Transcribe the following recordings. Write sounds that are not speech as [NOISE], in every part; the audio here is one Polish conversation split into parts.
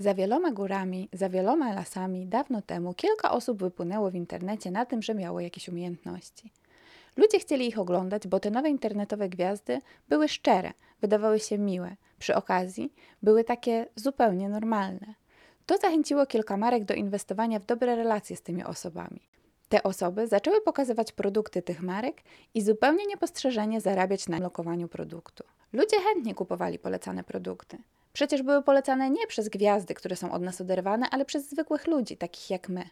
Za wieloma górami, za wieloma lasami, dawno temu kilka osób wypłynęło w internecie na tym, że miało jakieś umiejętności. Ludzie chcieli ich oglądać, bo te nowe internetowe gwiazdy były szczere, wydawały się miłe. Przy okazji były takie zupełnie normalne. To zachęciło kilka marek do inwestowania w dobre relacje z tymi osobami. Te osoby zaczęły pokazywać produkty tych marek i zupełnie niepostrzeżenie zarabiać na lokowaniu produktu. Ludzie chętnie kupowali polecane produkty. Przecież były polecane nie przez gwiazdy, które są od nas oderwane, ale przez zwykłych ludzi, takich jak my.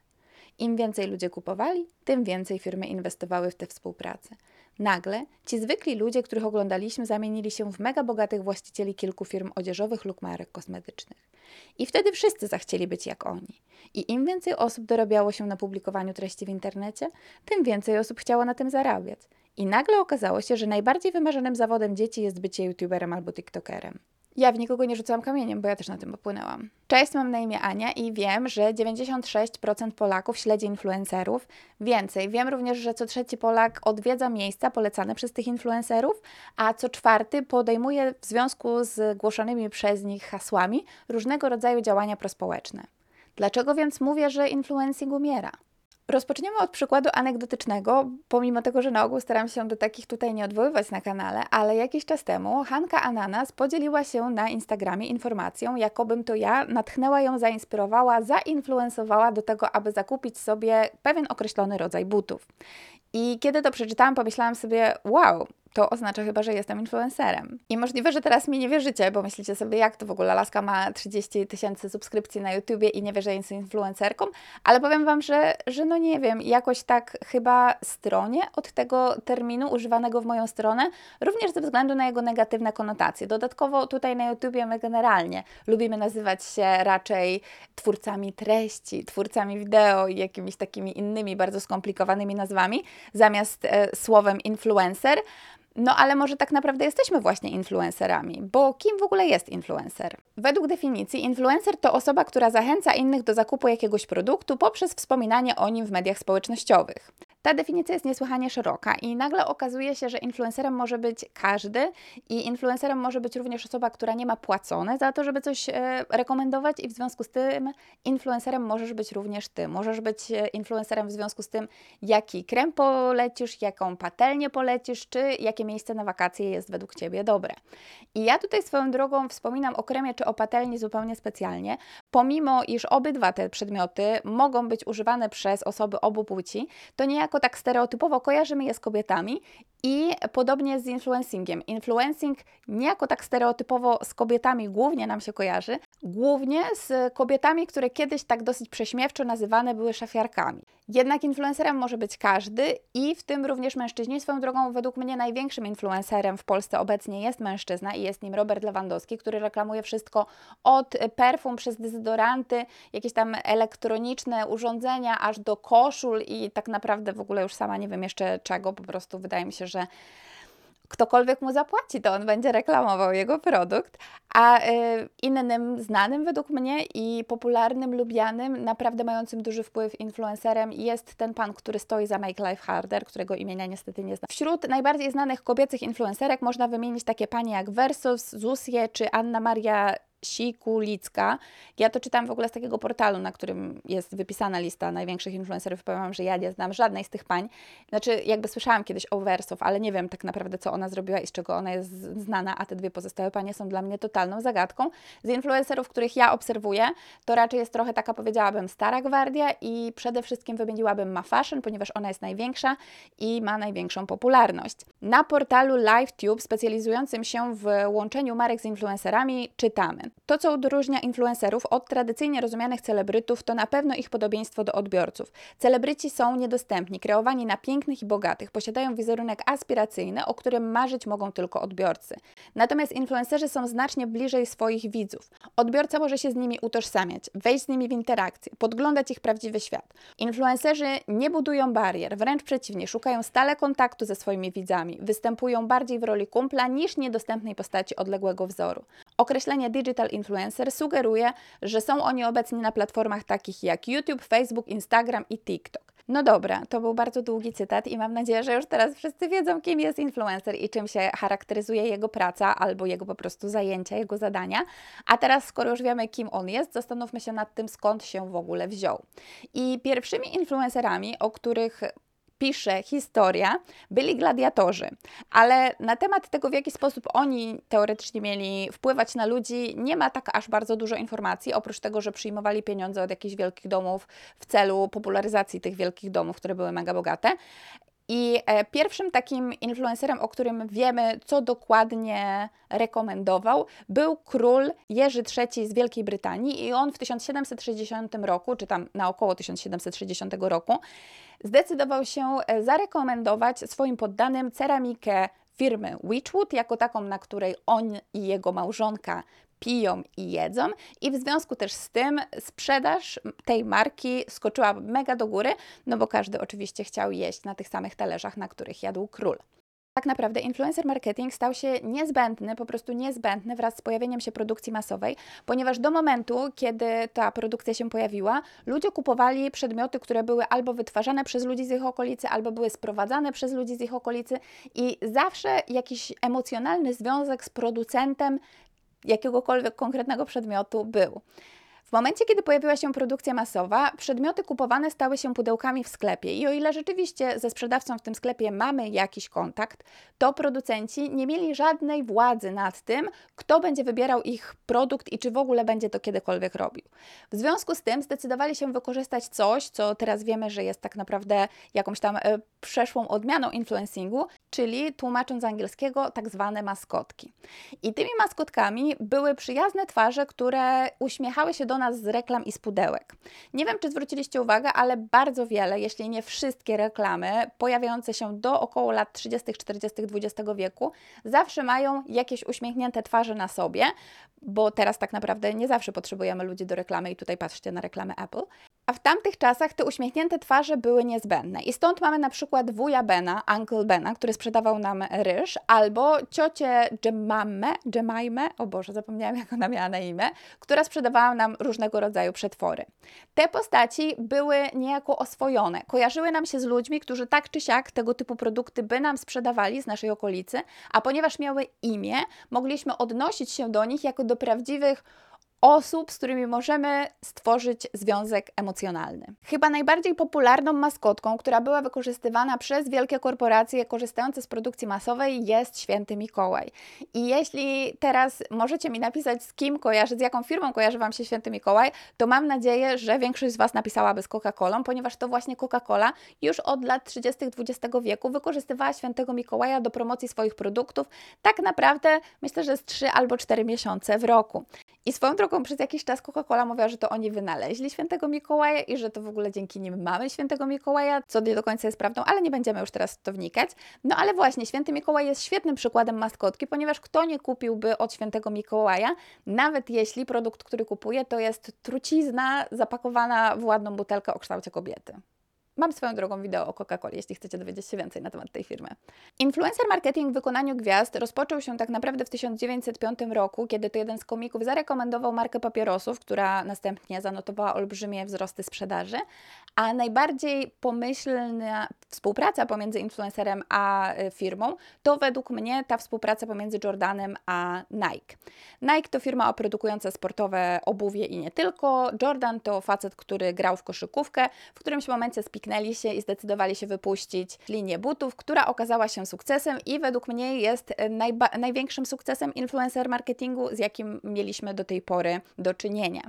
Im więcej ludzie kupowali, tym więcej firmy inwestowały w tę współpracę. Nagle ci zwykli ludzie, których oglądaliśmy, zamienili się w mega bogatych właścicieli kilku firm odzieżowych lub marek kosmetycznych. I wtedy wszyscy zachcieli być jak oni. I im więcej osób dorabiało się na publikowaniu treści w internecie, tym więcej osób chciało na tym zarabiać. I nagle okazało się, że najbardziej wymarzonym zawodem dzieci jest bycie youtuberem albo tiktokerem. Ja w nikogo nie rzucałam kamieniem, bo ja też na tym popłynęłam. Cześć, mam na imię Ania i wiem, że 96% Polaków śledzi influencerów. Więcej, wiem również, że co trzeci Polak odwiedza miejsca polecane przez tych influencerów, a co czwarty podejmuje w związku z głoszonymi przez nich hasłami różnego rodzaju działania prospołeczne. Dlaczego więc mówię, że influencing umiera? Rozpoczniemy od przykładu anegdotycznego, pomimo tego, że na ogół staram się do takich tutaj nie odwoływać na kanale, ale jakiś czas temu Hanka Ananas podzieliła się na Instagramie informacją, jakobym to ja natchnęła ją, zainspirowała, zainfluencowała do tego, aby zakupić sobie pewien określony rodzaj butów. I kiedy to przeczytałam, pomyślałam sobie, wow, to oznacza chyba, że jestem influencerem. I możliwe, że teraz mi nie wierzycie, bo myślicie sobie, jak to w ogóle Laska ma 30 tysięcy subskrypcji na YouTubie i nie wie, że jest influencerką, ale powiem Wam, że, że no nie wiem, jakoś tak chyba stronie od tego terminu używanego w moją stronę, również ze względu na jego negatywne konotacje. Dodatkowo tutaj na YouTubie my generalnie lubimy nazywać się raczej twórcami treści, twórcami wideo i jakimiś takimi innymi bardzo skomplikowanymi nazwami, zamiast e, słowem influencer. No ale może tak naprawdę jesteśmy właśnie influencerami, bo kim w ogóle jest influencer? Według definicji influencer to osoba, która zachęca innych do zakupu jakiegoś produktu poprzez wspominanie o nim w mediach społecznościowych. Ta definicja jest niesłychanie szeroka i nagle okazuje się, że influencerem może być każdy i influencerem może być również osoba, która nie ma płacone za to, żeby coś e, rekomendować i w związku z tym influencerem możesz być również Ty. Możesz być e, influencerem w związku z tym, jaki krem polecisz, jaką patelnię polecisz, czy jakie miejsce na wakacje jest według Ciebie dobre. I ja tutaj swoją drogą wspominam o kremie czy o patelni zupełnie specjalnie, pomimo iż obydwa te przedmioty mogą być używane przez osoby obu płci, to niejako tak stereotypowo kojarzymy je z kobietami i podobnie z influencingiem. Influencing niejako tak stereotypowo z kobietami głównie nam się kojarzy, głównie z kobietami, które kiedyś tak dosyć prześmiewczo nazywane były szafiarkami. Jednak influencerem może być każdy i w tym również mężczyźni. Swoją drogą, według mnie największym influencerem w Polsce obecnie jest mężczyzna i jest nim Robert Lewandowski, który reklamuje wszystko od perfum przez dezodoranty, jakieś tam elektroniczne urządzenia, aż do koszul i tak naprawdę w ogóle już sama nie wiem jeszcze czego, po prostu wydaje mi się, że ktokolwiek mu zapłaci, to on będzie reklamował jego produkt. A y, innym znanym według mnie i popularnym, lubianym, naprawdę mającym duży wpływ influencerem jest ten pan, który stoi za Make Life Harder, którego imienia niestety nie znam. Wśród najbardziej znanych kobiecych influencerek można wymienić takie panie jak Versus, Zusie czy Anna Maria Sikulicka. Ja to czytam w ogóle z takiego portalu, na którym jest wypisana lista największych influencerów. Powiem Wam, że ja nie znam żadnej z tych pań. Znaczy, jakby słyszałam kiedyś o Wersow, ale nie wiem tak naprawdę, co ona zrobiła i z czego ona jest znana, a te dwie pozostałe panie są dla mnie totalną zagadką. Z influencerów, których ja obserwuję, to raczej jest trochę taka, powiedziałabym, stara gwardia i przede wszystkim wymieniłabym Ma Fashion, ponieważ ona jest największa i ma największą popularność. Na portalu LiveTube, specjalizującym się w łączeniu marek z influencerami, czytamy. To, co odróżnia influencerów od tradycyjnie rozumianych celebrytów, to na pewno ich podobieństwo do odbiorców. Celebryci są niedostępni, kreowani na pięknych i bogatych, posiadają wizerunek aspiracyjny, o którym marzyć mogą tylko odbiorcy. Natomiast influencerzy są znacznie bliżej swoich widzów. Odbiorca może się z nimi utożsamiać, wejść z nimi w interakcję, podglądać ich prawdziwy świat. Influencerzy nie budują barier, wręcz przeciwnie, szukają stale kontaktu ze swoimi widzami, występują bardziej w roli kumpla niż niedostępnej postaci odległego wzoru. Określenie digital influencer sugeruje, że są oni obecni na platformach takich jak YouTube, Facebook, Instagram i TikTok. No dobra, to był bardzo długi cytat i mam nadzieję, że już teraz wszyscy wiedzą, kim jest influencer i czym się charakteryzuje jego praca albo jego po prostu zajęcia, jego zadania. A teraz, skoro już wiemy, kim on jest, zastanówmy się nad tym, skąd się w ogóle wziął. I pierwszymi influencerami, o których pisze historia, byli gladiatorzy. Ale na temat tego, w jaki sposób oni teoretycznie mieli wpływać na ludzi, nie ma tak aż bardzo dużo informacji, oprócz tego, że przyjmowali pieniądze od jakichś wielkich domów w celu popularyzacji tych wielkich domów, które były mega bogate. I e, pierwszym takim influencerem, o którym wiemy, co dokładnie rekomendował, był król Jerzy III z Wielkiej Brytanii i on w 1760 roku, czy tam na około 1760 roku, zdecydował się e, zarekomendować swoim poddanym ceramikę firmy Witchwood, jako taką, na której on i jego małżonka piją i jedzą. I w związku też z tym sprzedaż tej marki skoczyła mega do góry, no bo każdy oczywiście chciał jeść na tych samych talerzach, na których jadł król. Tak naprawdę influencer marketing stał się niezbędny, po prostu niezbędny wraz z pojawieniem się produkcji masowej, ponieważ do momentu, kiedy ta produkcja się pojawiła, ludzie kupowali przedmioty, które były albo wytwarzane przez ludzi z ich okolicy, albo były sprowadzane przez ludzi z ich okolicy i zawsze jakiś emocjonalny związek z producentem jakiegokolwiek konkretnego przedmiotu był. W momencie, kiedy pojawiła się produkcja masowa, przedmioty kupowane stały się pudełkami w sklepie i o ile rzeczywiście ze sprzedawcą w tym sklepie mamy jakiś kontakt, to producenci nie mieli żadnej władzy nad tym, kto będzie wybierał ich produkt i czy w ogóle będzie to kiedykolwiek robił. W związku z tym zdecydowali się wykorzystać coś, co teraz wiemy, że jest tak naprawdę jakąś tam e, przeszłą odmianą influencingu, czyli tłumacząc z angielskiego tak zwane maskotki. I tymi maskotkami były przyjazne twarze, które uśmiechały się do nas z reklam i z pudełek. Nie wiem, czy zwróciliście uwagę, ale bardzo wiele, jeśli nie wszystkie reklamy pojawiające się do około lat 30., 40., XX wieku zawsze mają jakieś uśmiechnięte twarze na sobie, bo teraz tak naprawdę nie zawsze potrzebujemy ludzi do reklamy i tutaj patrzcie na reklamę Apple. A w tamtych czasach te uśmiechnięte twarze były niezbędne. I stąd mamy na przykład wuja Bena, Uncle Bena, który sprzedawał nam ryż, albo ciocię Jemamę, Jemajmę, o Boże, zapomniałam jak ona miała na imię, która sprzedawała nam różnego rodzaju przetwory. Te postaci były niejako oswojone. Kojarzyły nam się z ludźmi, którzy tak czy siak tego typu produkty by nam sprzedawali z naszej okolicy, a ponieważ miały imię, mogliśmy odnosić się do nich jako do prawdziwych osób, z którymi możemy stworzyć związek emocjonalny. Chyba najbardziej popularną maskotką, która była wykorzystywana przez wielkie korporacje korzystające z produkcji masowej jest Święty Mikołaj. I jeśli teraz możecie mi napisać, z kim kojarzy, z jaką firmą kojarzy Wam się Święty Mikołaj, to mam nadzieję, że większość z Was napisałaby z Coca-Colą, ponieważ to właśnie Coca-Cola już od lat 30. XX wieku wykorzystywała Świętego Mikołaja do promocji swoich produktów. Tak naprawdę myślę, że z 3 albo 4 miesiące w roku. I swoją drogą przez jakiś czas Coca-Cola mówiła, że to oni wynaleźli świętego Mikołaja i że to w ogóle dzięki nim mamy świętego Mikołaja, co nie do końca jest prawdą, ale nie będziemy już teraz w to wnikać. No ale właśnie, święty Mikołaj jest świetnym przykładem maskotki, ponieważ kto nie kupiłby od świętego Mikołaja, nawet jeśli produkt, który kupuje, to jest trucizna zapakowana w ładną butelkę o kształcie kobiety. Mam swoją drogą wideo o Coca-Coli, jeśli chcecie dowiedzieć się więcej na temat tej firmy. Influencer marketing w wykonaniu gwiazd rozpoczął się tak naprawdę w 1905 roku, kiedy to jeden z komików zarekomendował markę papierosów, która następnie zanotowała olbrzymie wzrosty sprzedaży, a najbardziej pomyślna współpraca pomiędzy influencerem a y, firmą to według mnie ta współpraca pomiędzy Jordanem a Nike. Nike to firma produkująca sportowe obuwie i nie tylko. Jordan to facet, który grał w koszykówkę, w którymś momencie spiknął zamknęli się i zdecydowali się wypuścić linię butów, która okazała się sukcesem i według mnie jest największym sukcesem influencer marketingu, z jakim mieliśmy do tej pory do czynienia.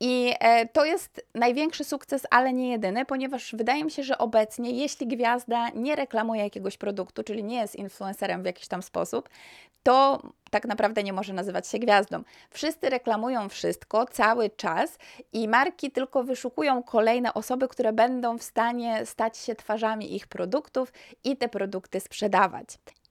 I e, to jest największy sukces, ale nie jedyny, ponieważ wydaje mi się, że obecnie, jeśli gwiazda nie reklamuje jakiegoś produktu, czyli nie jest influencerem w jakiś tam sposób, to tak naprawdę nie może nazywać się gwiazdą. Wszyscy reklamują wszystko cały czas i marki tylko wyszukują kolejne osoby, które będą w stanie stać się twarzami ich produktów i te produkty sprzedawać.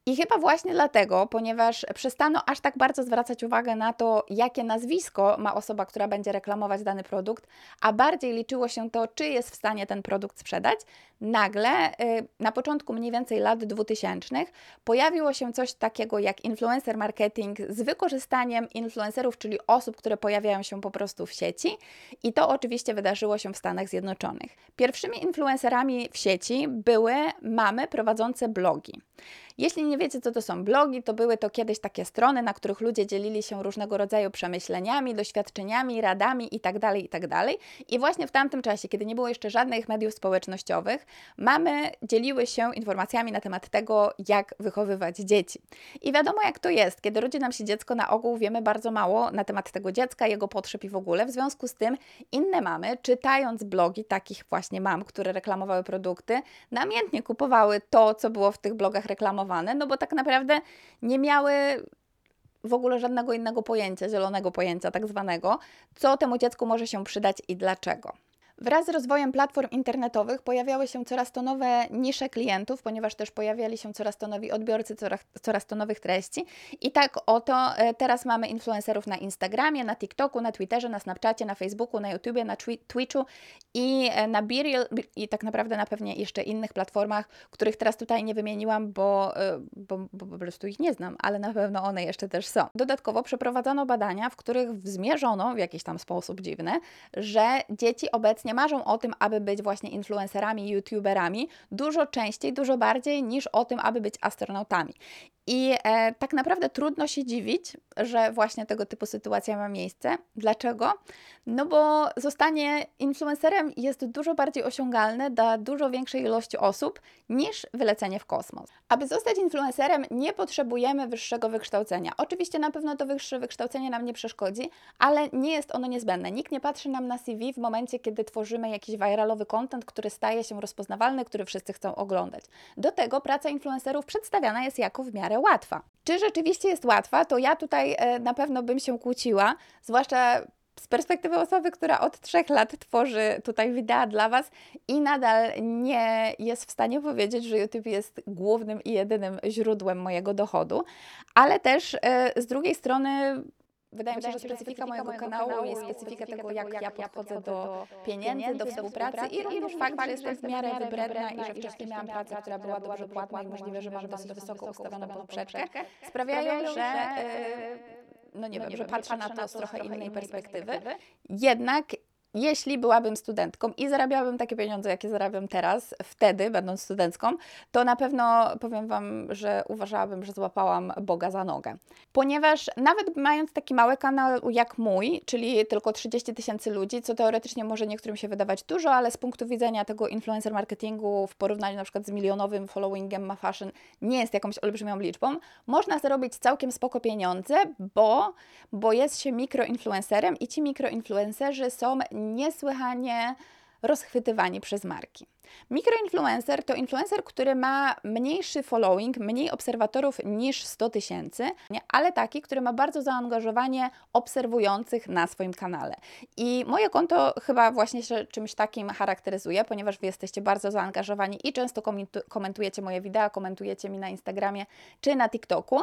I chyba właśnie dlatego, ponieważ przestano aż tak bardzo zwracać uwagę na to, jakie nazwisko ma osoba, która będzie reklamować dany produkt, a bardziej liczyło się to, czy jest w stanie ten produkt sprzedać, nagle y, na początku mniej więcej lat 2000 pojawiło się coś takiego jak influencer marketing z wykorzystaniem influencerów, czyli osób, które pojawiają się po prostu w sieci i to oczywiście wydarzyło się w Stanach Zjednoczonych. Pierwszymi influencerami w sieci były mamy prowadzące blogi. Jeśli nie wiecie, co to są blogi, to były to kiedyś takie strony, na których ludzie dzielili się różnego rodzaju przemyśleniami, doświadczeniami, radami itd., tak itd. Tak I właśnie w tamtym czasie, kiedy nie było jeszcze żadnych mediów społecznościowych, mamy dzieliły się informacjami na temat tego, jak wychowywać dzieci. I wiadomo, jak to jest, kiedy rodzi nam się dziecko, na ogół wiemy bardzo mało na temat tego dziecka, jego potrzeb i w ogóle. W związku z tym inne mamy, czytając blogi takich właśnie mam, które reklamowały produkty, namiętnie kupowały to, co było w tych blogach no bo tak naprawdę nie miały w ogóle żadnego innego pojęcia, zielonego pojęcia tak zwanego, co temu dziecku może się przydać i dlaczego. Wraz z rozwojem platform internetowych pojawiały się coraz to nowe nisze klientów, ponieważ też pojawiali się coraz to nowi odbiorcy coraz, coraz to nowych treści. I tak oto e, teraz mamy influencerów na Instagramie, na TikToku, na Twitterze, na Snapchacie, na Facebooku, na YouTubie, na Twitchu i e, na Birial i tak naprawdę na pewnie jeszcze innych platformach, których teraz tutaj nie wymieniłam, bo, e, bo, bo po prostu ich nie znam, ale na pewno one jeszcze też są. Dodatkowo przeprowadzono badania, w których zmierzono w jakiś tam sposób dziwny, że dzieci obecnie obecnie marzą o tym, aby być właśnie influencerami, youtuberami dużo częściej, dużo bardziej niż o tym, aby być astronautami. I e, tak naprawdę trudno się dziwić, że właśnie tego typu sytuacja ma miejsce. Dlaczego? No bo zostanie influencerem jest dużo bardziej osiągalne dla dużo większej ilości osób niż wylecenie w kosmos. Aby zostać influencerem, nie potrzebujemy wyższego wykształcenia. Oczywiście na pewno to wyższe wykształcenie nam nie przeszkodzi, ale nie jest ono niezbędne. Nikt nie patrzy nam na CV w momencie, kiedy tworzymy jakiś viralowy content, który staje się rozpoznawalny, który wszyscy chcą oglądać. Do tego praca influencerów przedstawiana jest jako w miarę łatwa. Czy rzeczywiście jest łatwa, to ja tutaj e, na pewno bym się kłóciła, zwłaszcza z perspektywy osoby, która od trzech lat tworzy tutaj wideo dla Was i nadal nie jest w stanie powiedzieć, że YouTube jest głównym i jedynym źródłem mojego dochodu, ale też e, z drugiej strony Wydaje mi się, że specyfika mojego kanału i specyfika tego, jak ja podchodzę do pieniędzy, do współpracy i również fakt, że jestem w miarę wybredna i że wcześniej miałam pracę, która była dobrze płatna i możliwe, że mam dosyć wysoko ustawioną poprzeczkę, sprawiają, że e, no nie wiem, że patrzę na to z trochę innej perspektywy. Jednak jeśli byłabym studentką i zarabiałabym takie pieniądze, jakie zarabiam teraz, wtedy, będąc studentką, to na pewno powiem Wam, że uważałabym, że złapałam Boga za nogę. Ponieważ nawet mając taki mały kanał jak mój, czyli tylko 30 tysięcy ludzi, co teoretycznie może niektórym się wydawać dużo, ale z punktu widzenia tego influencer marketingu w porównaniu na przykład z milionowym followingiem ma fashion nie jest jakąś olbrzymią liczbą, można zarobić całkiem spoko pieniądze, bo, bo jest się mikroinfluencerem i ci mikroinfluencerzy są niesłychanie rozchwytywani przez marki. Mikroinfluencer to influencer, który ma mniejszy following, mniej obserwatorów niż 100 tysięcy, ale taki, który ma bardzo zaangażowanie obserwujących na swoim kanale. I moje konto chyba właśnie się czymś takim charakteryzuje, ponieważ Wy jesteście bardzo zaangażowani i często komentujecie moje wideo, komentujecie mi na Instagramie czy na TikToku,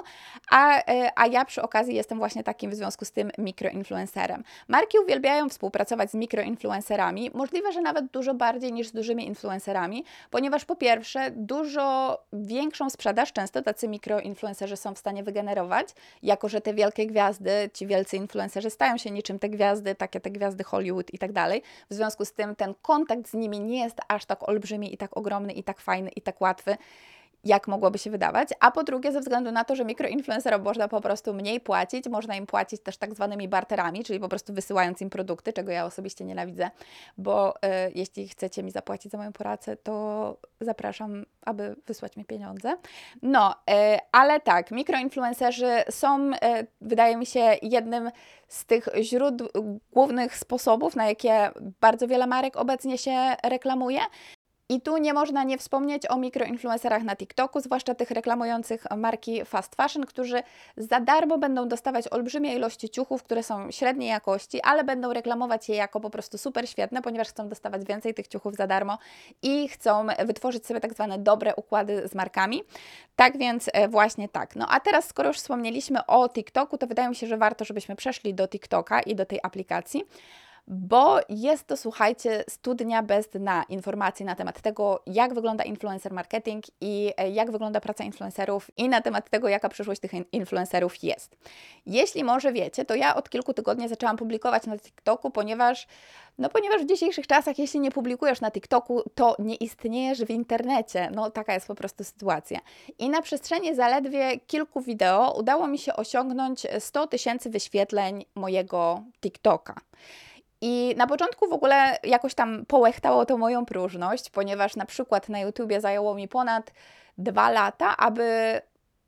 a, e, a ja przy okazji jestem właśnie takim w związku z tym mikroinfluencerem. Marki uwielbiają współpracować z mikroinfluencerami, możliwe, że nawet dużo bardziej niż z dużymi influencerami influencerami, ponieważ po pierwsze dużo większą sprzedaż często tacy mikroinfluencerzy są w stanie wygenerować, jako że te wielkie gwiazdy, ci wielcy influencerzy stają się niczym te gwiazdy, takie te gwiazdy Hollywood i tak dalej. W związku z tym ten kontakt z nimi nie jest aż tak olbrzymi i tak ogromny i tak fajny i tak łatwy, jak mogłoby się wydawać, a po drugie ze względu na to, że mikroinfluencerom można po prostu mniej płacić, można im płacić też tak zwanymi barterami, czyli po prostu wysyłając im produkty, czego ja osobiście nienawidzę, bo y, jeśli chcecie mi zapłacić za moją pracę, to zapraszam, aby wysłać mi pieniądze. No, y, ale tak, mikroinfluencerzy są, y, wydaje mi się, jednym z tych źródeł, głównych sposobów, na jakie bardzo wiele marek obecnie się reklamuje. I tu nie można nie wspomnieć o mikroinfluencerach na TikToku, zwłaszcza tych reklamujących marki fast fashion, którzy za darmo będą dostawać olbrzymie ilości ciuchów, które są średniej jakości, ale będą reklamować je jako po prostu super świetne, ponieważ chcą dostawać więcej tych ciuchów za darmo i chcą wytworzyć sobie tak zwane dobre układy z markami. Tak więc e, właśnie tak. No a teraz, skoro już wspomnieliśmy o TikToku, to wydaje mi się, że warto, żebyśmy przeszli do TikToka i do tej aplikacji bo jest to, słuchajcie, studnia bez dna informacji na temat tego, jak wygląda influencer marketing i e, jak wygląda praca influencerów i na temat tego, jaka przyszłość tych influencerów jest. Jeśli może wiecie, to ja od kilku tygodni zaczęłam publikować na TikToku, ponieważ no ponieważ w dzisiejszych czasach, jeśli nie publikujesz na TikToku, to nie istniejesz w internecie. No taka jest po prostu sytuacja. I na przestrzeni zaledwie kilku wideo udało mi się osiągnąć 100 tysięcy wyświetleń mojego TikToka. I na początku w ogóle jakoś tam połechtało to moją próżność, ponieważ na przykład na YouTubie zajęło mi ponad dwa lata, aby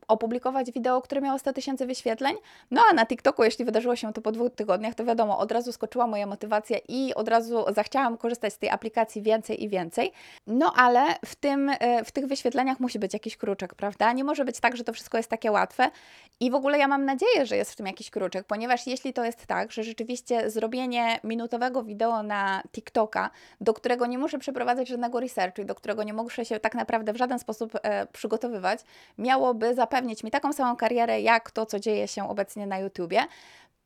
opublikować wideo, które miało 100 tysięcy wyświetleń. No a na TikToku, jeśli wydarzyło się to po dwóch tygodniach, to wiadomo, od razu skoczyła moja motywacja i od razu zachciałam korzystać z tej aplikacji więcej i więcej. No ale w, tym, e, w tych wyświetleniach musi być jakiś kruczek, prawda? Nie może być tak, że to wszystko jest takie łatwe. I w ogóle ja mam nadzieję, że jest w tym jakiś kruczek, ponieważ jeśli to jest tak, że rzeczywiście zrobienie minutowego wideo na TikToka, do którego nie muszę przeprowadzać żadnego researchu i do którego nie muszę się tak naprawdę w żaden sposób e, przygotowywać, miałoby zapewnić zapewnić mi taką samą karierę, jak to, co dzieje się obecnie na YouTubie,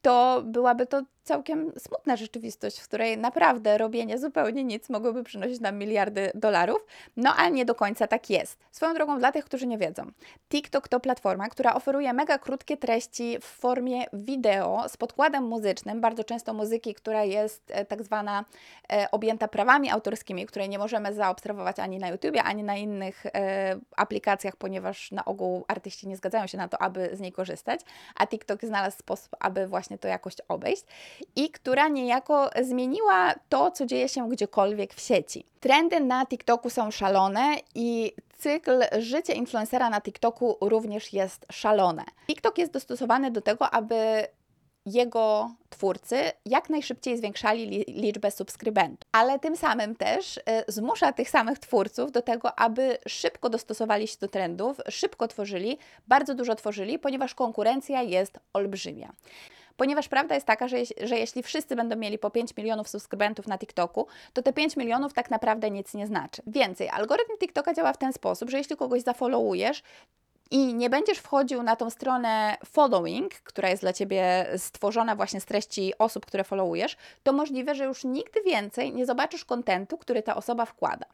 to byłaby to całkiem smutna rzeczywistość, w której naprawdę robienie zupełnie nic mogłoby przynosić nam miliardy dolarów, no ale nie do końca tak jest. Swoją drogą dla tych, którzy nie wiedzą, TikTok to platforma, która oferuje mega krótkie treści w formie wideo z podkładem muzycznym, bardzo często muzyki, która jest e, tak zwana e, objęta prawami autorskimi, której nie możemy zaobserwować ani na YouTubie, ani na innych e, aplikacjach, ponieważ na ogół artyści nie zgadzają się na to, aby z niej korzystać, a TikTok znalazł sposób, aby właśnie to jakoś obejść i która niejako zmieniła to, co dzieje się gdziekolwiek w sieci. Trendy na TikToku są szalone i cykl życia influencera na TikToku również jest szalone. TikTok jest dostosowany do tego, aby jego twórcy jak najszybciej zwiększali liczbę subskrybentów, ale tym samym też y, zmusza tych samych twórców do tego, aby szybko dostosowali się do trendów, szybko tworzyli, bardzo dużo tworzyli, ponieważ konkurencja jest olbrzymia ponieważ prawda jest taka, że, że jeśli wszyscy będą mieli po 5 milionów subskrybentów na TikToku, to te 5 milionów tak naprawdę nic nie znaczy. Więcej, algorytm TikToka działa w ten sposób, że jeśli kogoś zafollowujesz, i nie będziesz wchodził na tą stronę following, która jest dla Ciebie stworzona właśnie z treści osób, które followujesz, to możliwe, że już nigdy więcej nie zobaczysz kontentu, który ta osoba wkłada.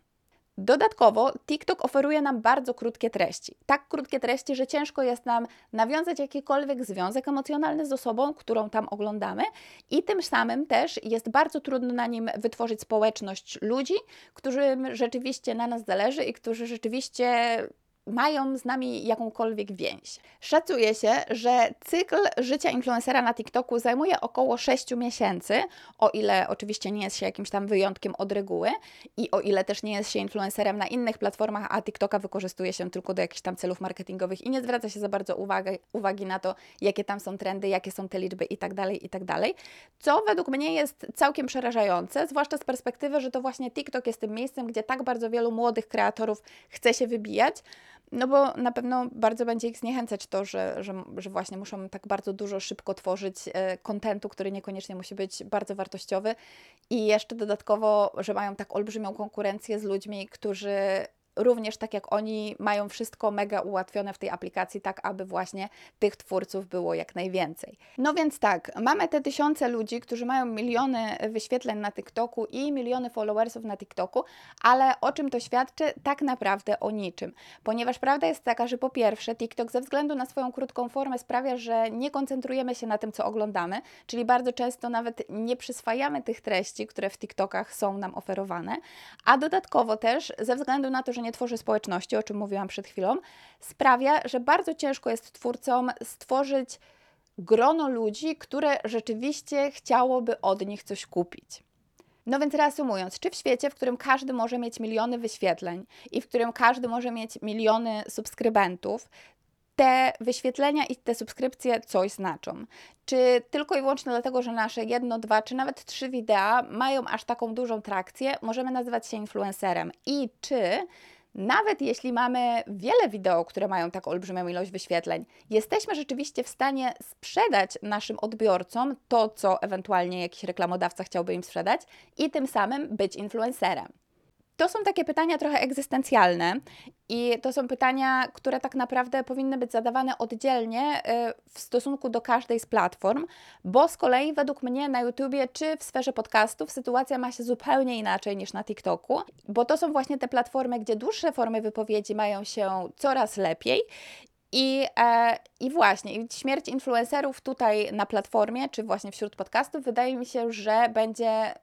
Dodatkowo TikTok oferuje nam bardzo krótkie treści. Tak krótkie treści, że ciężko jest nam nawiązać jakikolwiek związek emocjonalny z osobą, którą tam oglądamy, i tym samym też jest bardzo trudno na nim wytworzyć społeczność ludzi, którym rzeczywiście na nas zależy i którzy rzeczywiście mają z nami jakąkolwiek więź. Szacuje się, że cykl życia influencera na TikToku zajmuje około 6 miesięcy, o ile oczywiście nie jest się jakimś tam wyjątkiem od reguły i o ile też nie jest się influencerem na innych platformach, a TikToka wykorzystuje się tylko do jakichś tam celów marketingowych i nie zwraca się za bardzo uwagi, uwagi na to, jakie tam są trendy, jakie są te liczby i tak dalej, i tak dalej. Co według mnie jest całkiem przerażające, zwłaszcza z perspektywy, że to właśnie TikTok jest tym miejscem, gdzie tak bardzo wielu młodych kreatorów chce się wybijać, no bo na pewno bardzo będzie ich zniechęcać to, że, że, że właśnie muszą tak bardzo dużo szybko tworzyć e, kontentu, który niekoniecznie musi być bardzo wartościowy. I jeszcze dodatkowo, że mają tak olbrzymią konkurencję z ludźmi, którzy również tak jak oni mają wszystko mega ułatwione w tej aplikacji, tak aby właśnie tych twórców było jak najwięcej. No więc tak, mamy te tysiące ludzi, którzy mają miliony wyświetleń na TikToku i miliony followersów na TikToku, ale o czym to świadczy? Tak naprawdę o niczym. Ponieważ prawda jest taka, że po pierwsze TikTok ze względu na swoją krótką formę sprawia, że nie koncentrujemy się na tym, co oglądamy, czyli bardzo często nawet nie przyswajamy tych treści, które w TikTokach są nam oferowane, a dodatkowo też ze względu na to, że nie tworzy społeczności, o czym mówiłam przed chwilą, sprawia, że bardzo ciężko jest twórcom stworzyć grono ludzi, które rzeczywiście chciałoby od nich coś kupić. No więc reasumując, czy w świecie, w którym każdy może mieć miliony wyświetleń i w którym każdy może mieć miliony subskrybentów, te wyświetlenia i te subskrypcje coś znaczą. Czy tylko i wyłącznie dlatego, że nasze jedno, dwa, czy nawet trzy wideo mają aż taką dużą trakcję, możemy nazywać się influencerem? I czy nawet jeśli mamy wiele wideo, które mają tak olbrzymią ilość wyświetleń, jesteśmy rzeczywiście w stanie sprzedać naszym odbiorcom to, co ewentualnie jakiś reklamodawca chciałby im sprzedać i tym samym być influencerem. To są takie pytania trochę egzystencjalne i to są pytania, które tak naprawdę powinny być zadawane oddzielnie y, w stosunku do każdej z platform, bo z kolei według mnie na YouTubie czy w sferze podcastów sytuacja ma się zupełnie inaczej niż na TikToku, bo to są właśnie te platformy, gdzie dłuższe formy wypowiedzi mają się coraz lepiej i, e, I właśnie, śmierć influencerów tutaj na platformie, czy właśnie wśród podcastów, wydaje mi się, że będzie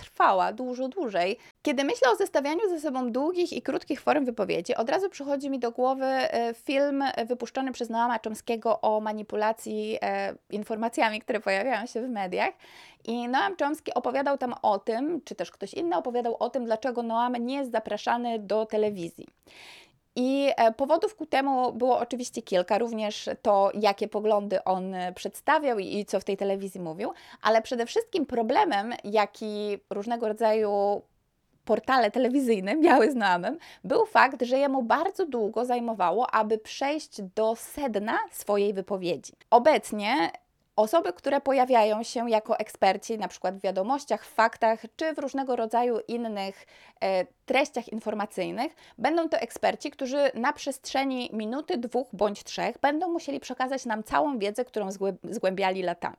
trwała dużo dłużej. Kiedy myślę o zestawianiu ze sobą długich i krótkich form wypowiedzi, od razu przychodzi mi do głowy e, film wypuszczony przez Noama Chomskiego o manipulacji e, informacjami, które pojawiają się w mediach. I Noam Chomsky opowiadał tam o tym, czy też ktoś inny opowiadał o tym, dlaczego Noam nie jest zapraszany do telewizji. I e, powodów ku temu było oczywiście kilka, również to, jakie poglądy on e, przedstawiał i co w tej telewizji mówił, ale przede wszystkim problemem, jaki różnego rodzaju portale telewizyjne [LAUGHS] miały z był fakt, że jemu bardzo długo zajmowało, aby przejść do sedna swojej wypowiedzi. Obecnie Osoby, które pojawiają się jako eksperci, na przykład w wiadomościach, w faktach czy w różnego rodzaju innych e, treściach informacyjnych, będą to eksperci, którzy na przestrzeni minuty, dwóch bądź trzech będą musieli przekazać nam całą wiedzę, którą zgłębiali latami.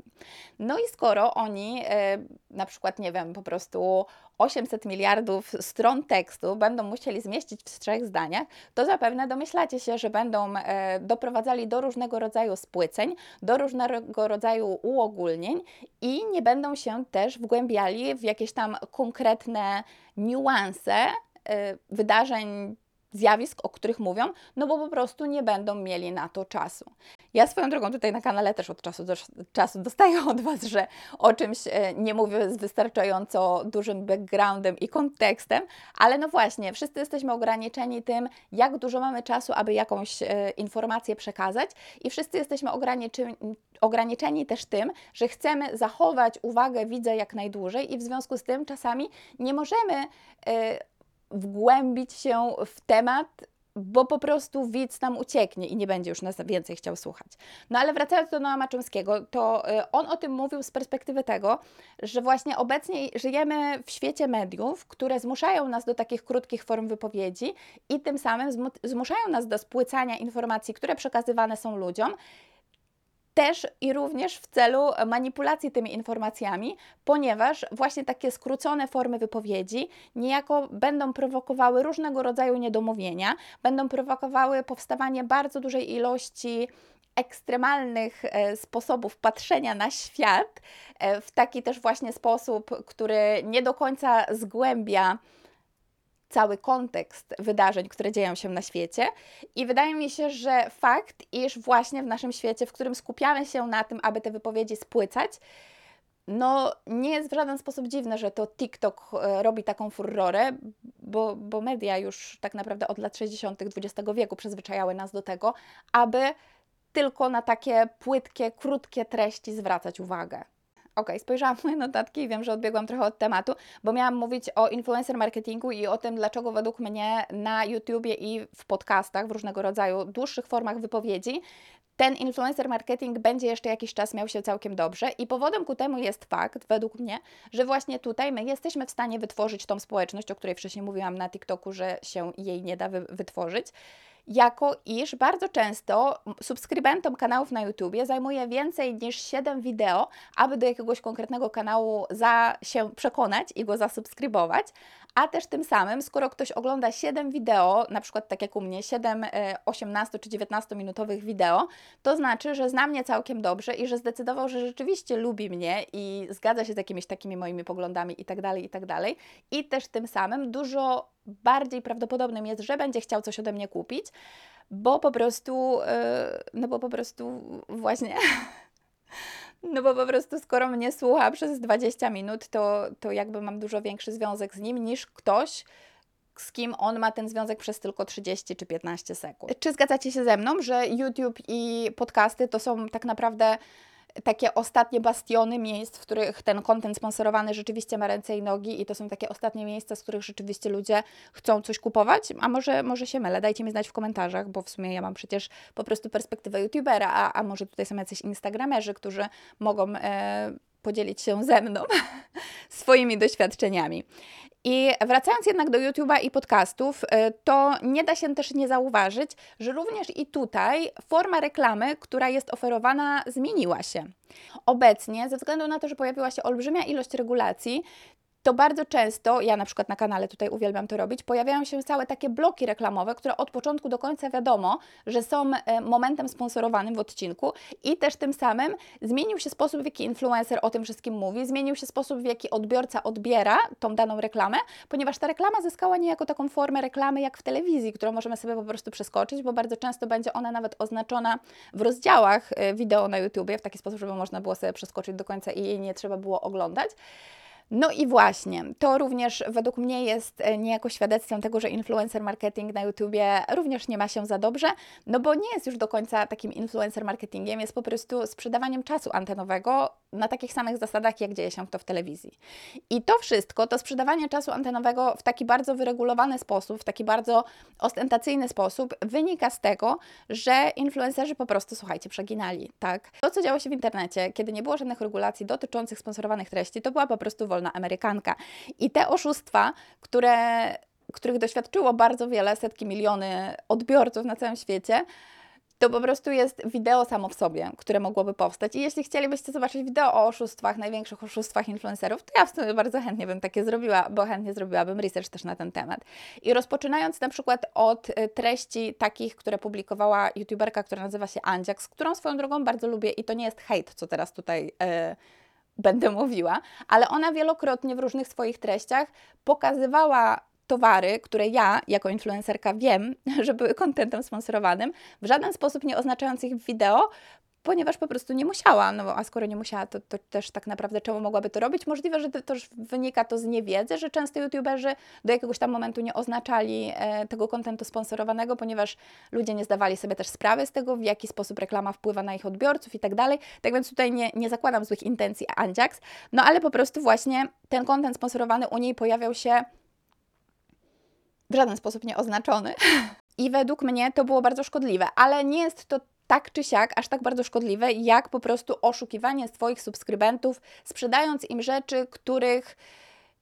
No i skoro oni, e, na przykład, nie wiem, po prostu 800 miliardów stron tekstu będą musieli zmieścić w trzech zdaniach, to zapewne domyślacie się, że będą e, doprowadzali do różnego rodzaju spłyceń, do różnego rodzaju uogólnień i nie będą się też wgłębiali w jakieś tam konkretne niuanse e, wydarzeń zjawisk, o których mówią, no bo po prostu nie będą mieli na to czasu. Ja swoją drogą tutaj na kanale też od czasu do czasu dostaję od Was, że o czymś e, nie mówię z wystarczająco dużym backgroundem i kontekstem, ale no właśnie, wszyscy jesteśmy ograniczeni tym, jak dużo mamy czasu, aby jakąś e, informację przekazać i wszyscy jesteśmy ograniczeni, ograniczeni też tym, że chcemy zachować uwagę widza jak najdłużej i w związku z tym czasami nie możemy e, wgłębić się w temat, bo po prostu widz nam ucieknie i nie będzie już nas więcej chciał słuchać. No ale wracając do Noama Chomskiego, to y, on o tym mówił z perspektywy tego, że właśnie obecnie żyjemy w świecie mediów, które zmuszają nas do takich krótkich form wypowiedzi i tym samym zmuszają nas do spłycania informacji, które przekazywane są ludziom też i również w celu manipulacji tymi informacjami, ponieważ właśnie takie skrócone formy wypowiedzi niejako będą prowokowały różnego rodzaju niedomówienia, będą prowokowały powstawanie bardzo dużej ilości ekstremalnych e, sposobów patrzenia na świat, e, w taki też właśnie sposób, który nie do końca zgłębia cały kontekst wydarzeń, które dzieją się na świecie. I wydaje mi się, że fakt, iż właśnie w naszym świecie, w którym skupiamy się na tym, aby te wypowiedzi spłycać, no nie jest w żaden sposób dziwne, że to TikTok e, robi taką furorę, bo, bo media już tak naprawdę od lat 60. XX wieku przyzwyczajały nas do tego, aby tylko na takie płytkie, krótkie treści zwracać uwagę. Ok, spojrzałam moje notatki i wiem, że odbiegłam trochę od tematu, bo miałam mówić o influencer marketingu i o tym, dlaczego według mnie na YouTubie i w podcastach, w różnego rodzaju dłuższych formach wypowiedzi, ten influencer marketing będzie jeszcze jakiś czas miał się całkiem dobrze. I powodem ku temu jest fakt, według mnie, że właśnie tutaj my jesteśmy w stanie wytworzyć tą społeczność, o której wcześniej mówiłam na TikToku, że się jej nie da wy wytworzyć jako iż bardzo często subskrybentom kanałów na YouTubie zajmuje więcej niż 7 wideo, aby do jakiegoś konkretnego kanału za się przekonać i go zasubskrybować, a też tym samym, skoro ktoś ogląda 7 wideo, na przykład tak jak u mnie, 7 18 e, czy 19 minutowych wideo, to znaczy, że zna mnie całkiem dobrze i że zdecydował, że rzeczywiście lubi mnie i zgadza się z jakimiś takimi moimi poglądami i tak dalej, i tak dalej. I też tym samym dużo bardziej prawdopodobnym jest, że będzie chciał coś ode mnie kupić, bo po prostu, e, no bo po prostu właśnie [LAUGHS] No bo po prostu skoro mnie słucha przez 20 minut, to, to jakby mam dużo większy związek z nim niż ktoś, z kim on ma ten związek przez tylko 30 czy 15 sekund. Czy zgadzacie się ze mną, że YouTube i podcasty to są tak naprawdę takie ostatnie bastiony miejsc, w których ten kontent sponsorowany rzeczywiście ma ręce i nogi i to są takie ostatnie miejsca, z których rzeczywiście ludzie chcą coś kupować, a może, może się mylę, dajcie mi znać w komentarzach, bo w sumie ja mam przecież po prostu perspektywę youtubera, a, a może tutaj są jacyś instagramerzy, którzy mogą e, podzielić się ze mną [LAUGHS] swoimi doświadczeniami. I wracając jednak do YouTube'a i podcastów, y, to nie da się też nie zauważyć, że również i tutaj forma reklamy, która jest oferowana, zmieniła się. Obecnie, ze względu na to, że pojawiła się olbrzymia ilość regulacji, to bardzo często, ja na przykład na kanale tutaj uwielbiam to robić, pojawiają się całe takie bloki reklamowe, które od początku do końca wiadomo, że są e, momentem sponsorowanym w odcinku i też tym samym zmienił się sposób, w jaki influencer o tym wszystkim mówi, zmienił się sposób, w jaki odbiorca odbiera tą daną reklamę, ponieważ ta reklama zyskała niejako taką formę reklamy jak w telewizji, którą możemy sobie po prostu przeskoczyć, bo bardzo często będzie ona nawet oznaczona w rozdziałach e, wideo na YouTubie w taki sposób, żeby można było sobie przeskoczyć do końca i jej nie trzeba było oglądać. No i właśnie, to również według mnie jest e, niejako świadectwem tego, że influencer marketing na YouTubie również nie ma się za dobrze, no bo nie jest już do końca takim influencer marketingiem, jest po prostu sprzedawaniem czasu antenowego na takich samych zasadach, jak dzieje się to w telewizji. I to wszystko, to sprzedawanie czasu antenowego w taki bardzo wyregulowany sposób, w taki bardzo ostentacyjny sposób, wynika z tego, że influencerzy po prostu, słuchajcie, przeginali, tak? To, co działo się w internecie, kiedy nie było żadnych regulacji dotyczących sponsorowanych treści, to była po prostu wolna Amerykanka. I te oszustwa, które, których doświadczyło bardzo wiele, setki miliony odbiorców na całym świecie, to po prostu jest wideo samo w sobie, które mogłoby powstać. I jeśli chcielibyście zobaczyć wideo o oszustwach, największych oszustwach influencerów, to ja w sumie bardzo chętnie bym takie zrobiła, bo chętnie zrobiłabym research też na ten temat. I rozpoczynając na przykład od y, treści takich, które publikowała youtuberka, która nazywa się Andziak, z którą swoją drogą bardzo lubię i to nie jest hejt, co teraz tutaj... Yy, będę mówiła, ale ona wielokrotnie w różnych swoich treściach pokazywała towary, które ja jako influencerka wiem, [LAUGHS] że były kontentem sponsorowanym, w żaden sposób nie oznaczając ich w wideo, ponieważ po prostu nie musiała. No a skoro nie musiała, to, to też tak naprawdę czemu mogłaby to robić? Możliwe, że to też wynika to z niewiedzy, że często youtuberzy do jakiegoś tam momentu nie oznaczali e, tego kontentu sponsorowanego, ponieważ ludzie nie zdawali sobie też sprawy z tego, w jaki sposób reklama wpływa na ich odbiorców i tak dalej. Tak więc tutaj nie, nie zakładam złych intencji Anjax, no ale po prostu właśnie ten kontent sponsorowany u niej pojawiał się w żaden sposób nieoznaczony. I według mnie to było bardzo szkodliwe, ale nie jest to tak czy siak aż tak bardzo szkodliwe, jak po prostu oszukiwanie swoich subskrybentów, sprzedając im rzeczy, których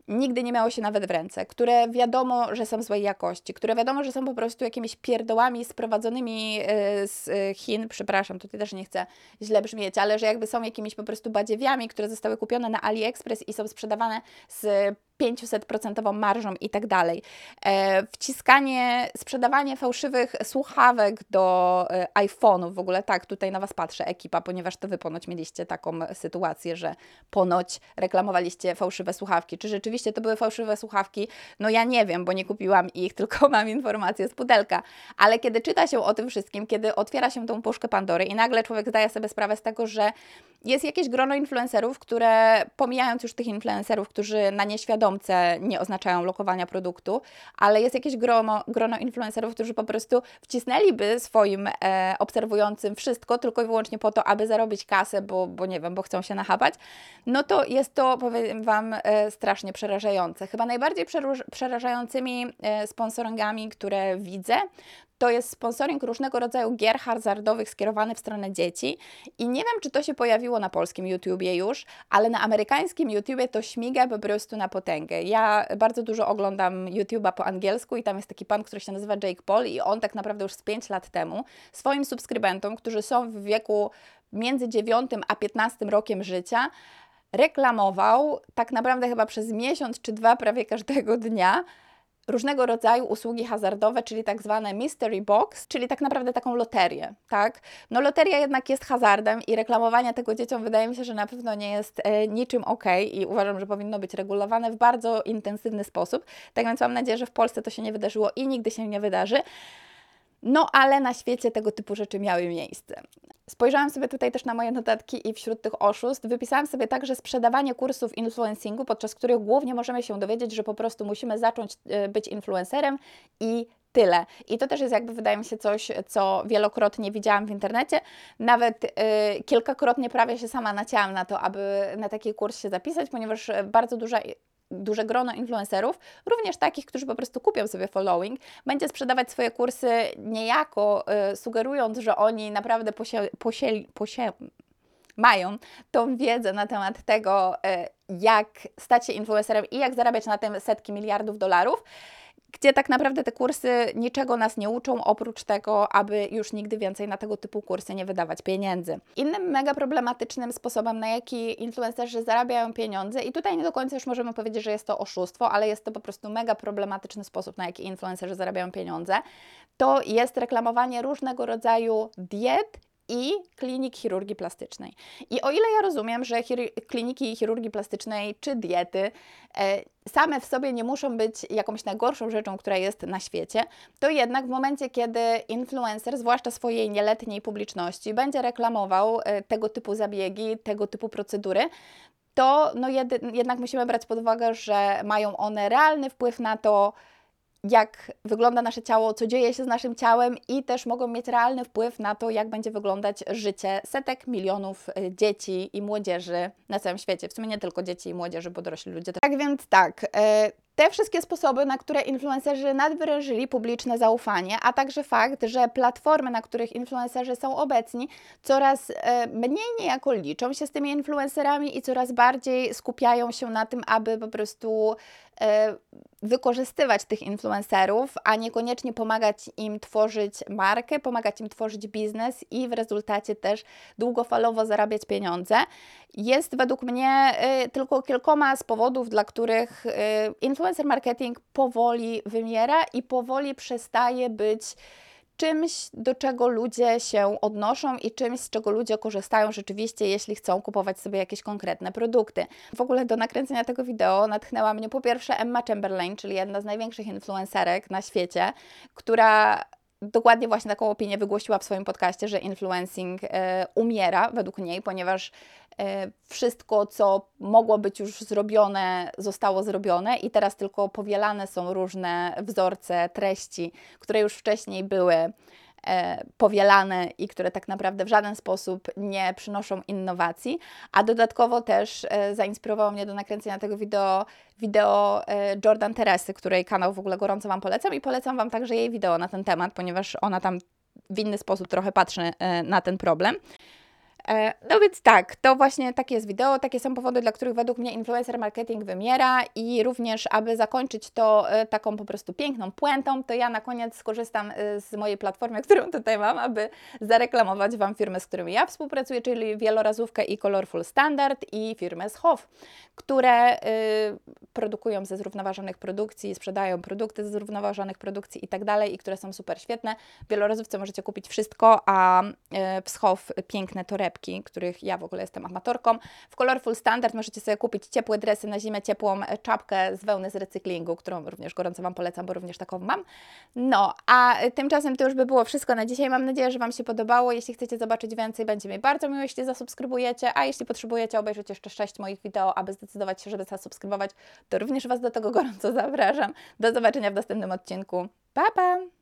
nigdy nie miało się nawet w ręce, które wiadomo, że są złej jakości, które wiadomo, że są po prostu jakimiś pierdołami sprowadzonymi y, z y, Chin, przepraszam, tutaj też nie chcę źle brzmieć, ale że jakby są jakimiś po prostu badziewiami, które zostały kupione na AliExpress i są sprzedawane z 500% marżą i tak dalej. E, wciskanie, sprzedawanie fałszywych słuchawek do e, iPhone'ów, w ogóle tak, tutaj na Was patrzę, ekipa, ponieważ to Wy ponoć mieliście taką sytuację, że ponoć reklamowaliście fałszywe słuchawki. Czy rzeczywiście to były fałszywe słuchawki? No ja nie wiem, bo nie kupiłam ich, [LAUGHS] tylko mam informację z pudelka. Ale kiedy czyta się o tym wszystkim, kiedy otwiera się tą puszkę Pandory i nagle człowiek zdaje sobie sprawę z tego, że jest jakieś grono influencerów, które pomijając już tych influencerów, którzy na nie oznaczają lokowania produktu, ale jest jakieś grono, grono influencerów, którzy po prostu wcisnęliby swoim e, obserwującym wszystko tylko i wyłącznie po to, aby zarobić kasę, bo, bo nie wiem, bo chcą się nachapać, no to jest to, powiem Wam, e, strasznie przerażające. Chyba najbardziej przerażającymi e, sponsoringami, które widzę, to jest sponsoring różnego rodzaju gier hazardowych skierowany w stronę dzieci. I nie wiem, czy to się pojawiło na polskim YouTubie już, ale na amerykańskim YouTubie to śmiga po prostu na potęgę. Ja bardzo dużo oglądam YouTuba po angielsku i tam jest taki pan, który się nazywa Jake Paul i on tak naprawdę już z 5 lat temu swoim subskrybentom, którzy są w wieku między 9 a 15 rokiem życia, reklamował tak naprawdę chyba przez miesiąc czy dwa prawie każdego dnia różnego rodzaju usługi hazardowe, czyli tak zwane mystery box, czyli tak naprawdę taką loterię, tak? No loteria jednak jest hazardem i reklamowanie tego dzieciom wydaje mi się, że na pewno nie jest e, niczym ok i uważam, że powinno być regulowane w bardzo intensywny sposób. Tak więc mam nadzieję, że w Polsce to się nie wydarzyło i nigdy się nie wydarzy. No ale na świecie tego typu rzeczy miały miejsce. Spojrzałam sobie tutaj też na moje notatki i wśród tych oszustw wypisałam sobie także sprzedawanie kursów influencingu, podczas których głównie możemy się dowiedzieć, że po prostu musimy zacząć e, być influencerem i tyle. I to też jest jakby wydaje mi się coś, co wielokrotnie widziałam w internecie. Nawet y, kilkakrotnie prawie się sama nacięłam na to, aby na taki kurs się zapisać, ponieważ bardzo duża duże grono influencerów, również takich, którzy po prostu kupią sobie following, będzie sprzedawać swoje kursy niejako y, sugerując, że oni naprawdę posie, posieli, posie, mają tą wiedzę na temat tego, y, jak stać się influencerem i jak zarabiać na tym setki miliardów dolarów gdzie tak naprawdę te kursy niczego nas nie uczą, oprócz tego, aby już nigdy więcej na tego typu kursy nie wydawać pieniędzy. Innym mega problematycznym sposobem, na jaki influencerzy zarabiają pieniądze, i tutaj nie do końca już możemy powiedzieć, że jest to oszustwo, ale jest to po prostu mega problematyczny sposób, na jaki influencerzy zarabiają pieniądze, to jest reklamowanie różnego rodzaju diet i klinik chirurgii plastycznej. I o ile ja rozumiem, że chir kliniki chirurgii plastycznej czy diety e, same w sobie nie muszą być jakąś najgorszą rzeczą, która jest na świecie, to jednak w momencie, kiedy influencer, zwłaszcza swojej nieletniej publiczności, będzie reklamował e, tego typu zabiegi, tego typu procedury, to no jed jednak musimy brać pod uwagę, że mają one realny wpływ na to, jak wygląda nasze ciało, co dzieje się z naszym ciałem i też mogą mieć realny wpływ na to, jak będzie wyglądać życie setek milionów y, dzieci i młodzieży na całym świecie. W sumie nie tylko dzieci i młodzieży, bo dorośli ludzie. Tak więc tak, y, te wszystkie sposoby, na które influencerzy nadwyrężyli publiczne zaufanie, a także fakt, że platformy, na których influencerzy są obecni, coraz e, mniej niejako liczą się z tymi influencerami i coraz bardziej skupiają się na tym, aby po prostu wykorzystywać tych influencerów, a niekoniecznie pomagać im tworzyć markę, pomagać im tworzyć biznes i w rezultacie też długofalowo zarabiać pieniądze, jest według mnie e, tylko kilkoma z powodów, dla których influencerzy influencer marketing powoli wymiera i powoli przestaje być czymś, do czego ludzie się odnoszą i czymś, z czego ludzie korzystają rzeczywiście, jeśli chcą kupować sobie jakieś konkretne produkty. W ogóle do nakręcenia tego wideo natchnęła mnie po pierwsze Emma Chamberlain, czyli jedna z największych influencerek na świecie, która dokładnie właśnie taką opinię wygłosiła w swoim podcaście, że influencing e, umiera według niej, ponieważ e, wszystko, co mogło być już zrobione, zostało zrobione i teraz tylko powielane są różne wzorce, treści, które już wcześniej były powielane i które tak naprawdę w żaden sposób nie przynoszą innowacji, a dodatkowo też e, zainspirowało mnie do nakręcenia tego wideo, wideo e, Jordan Teresy, której kanał w ogóle gorąco Wam polecam i polecam Wam także jej wideo na ten temat, ponieważ ona tam w inny sposób trochę patrzy na ten problem. E, no więc tak, to właśnie takie jest wideo, takie są powody, dla których według mnie influencer marketing wymiera i również, aby zakończyć to e, taką po prostu piękną puentą, to ja na koniec skorzystam e, z mojej platformy, [LAUGHS] którą tutaj mam, aby zareklamować Wam firmy, z którymi ja współpracuję, czyli Wielorazówkę i Colorful Standard i firmę Schow, które y, produkują ze zrównoważonych produkcji, sprzedają produkty ze zrównoważonych produkcji i tak dalej i które są super świetne. W Wielorazówce możecie kupić wszystko, a w Schow piękne torebki torebki, których ja w ogóle jestem amatorką. W Colorful Standard możecie sobie kupić ciepłe dresy na zimę, ciepłą czapkę z wełny z recyklingu, którą również gorąco Wam polecam, bo również taką mam. No, a tymczasem to już by było wszystko na dzisiaj. Mam nadzieję, że Wam się podobało. Jeśli chcecie zobaczyć więcej, będzie mi bardzo miło, jeśli zasubskrybujecie, a jeśli potrzebujecie obejrzeć jeszcze 6 moich wideo, aby zdecydować się, żeby zasubskrybować, to również Was do tego gorąco zapraszam. Do zobaczenia w następnym odcinku. Pa, pa!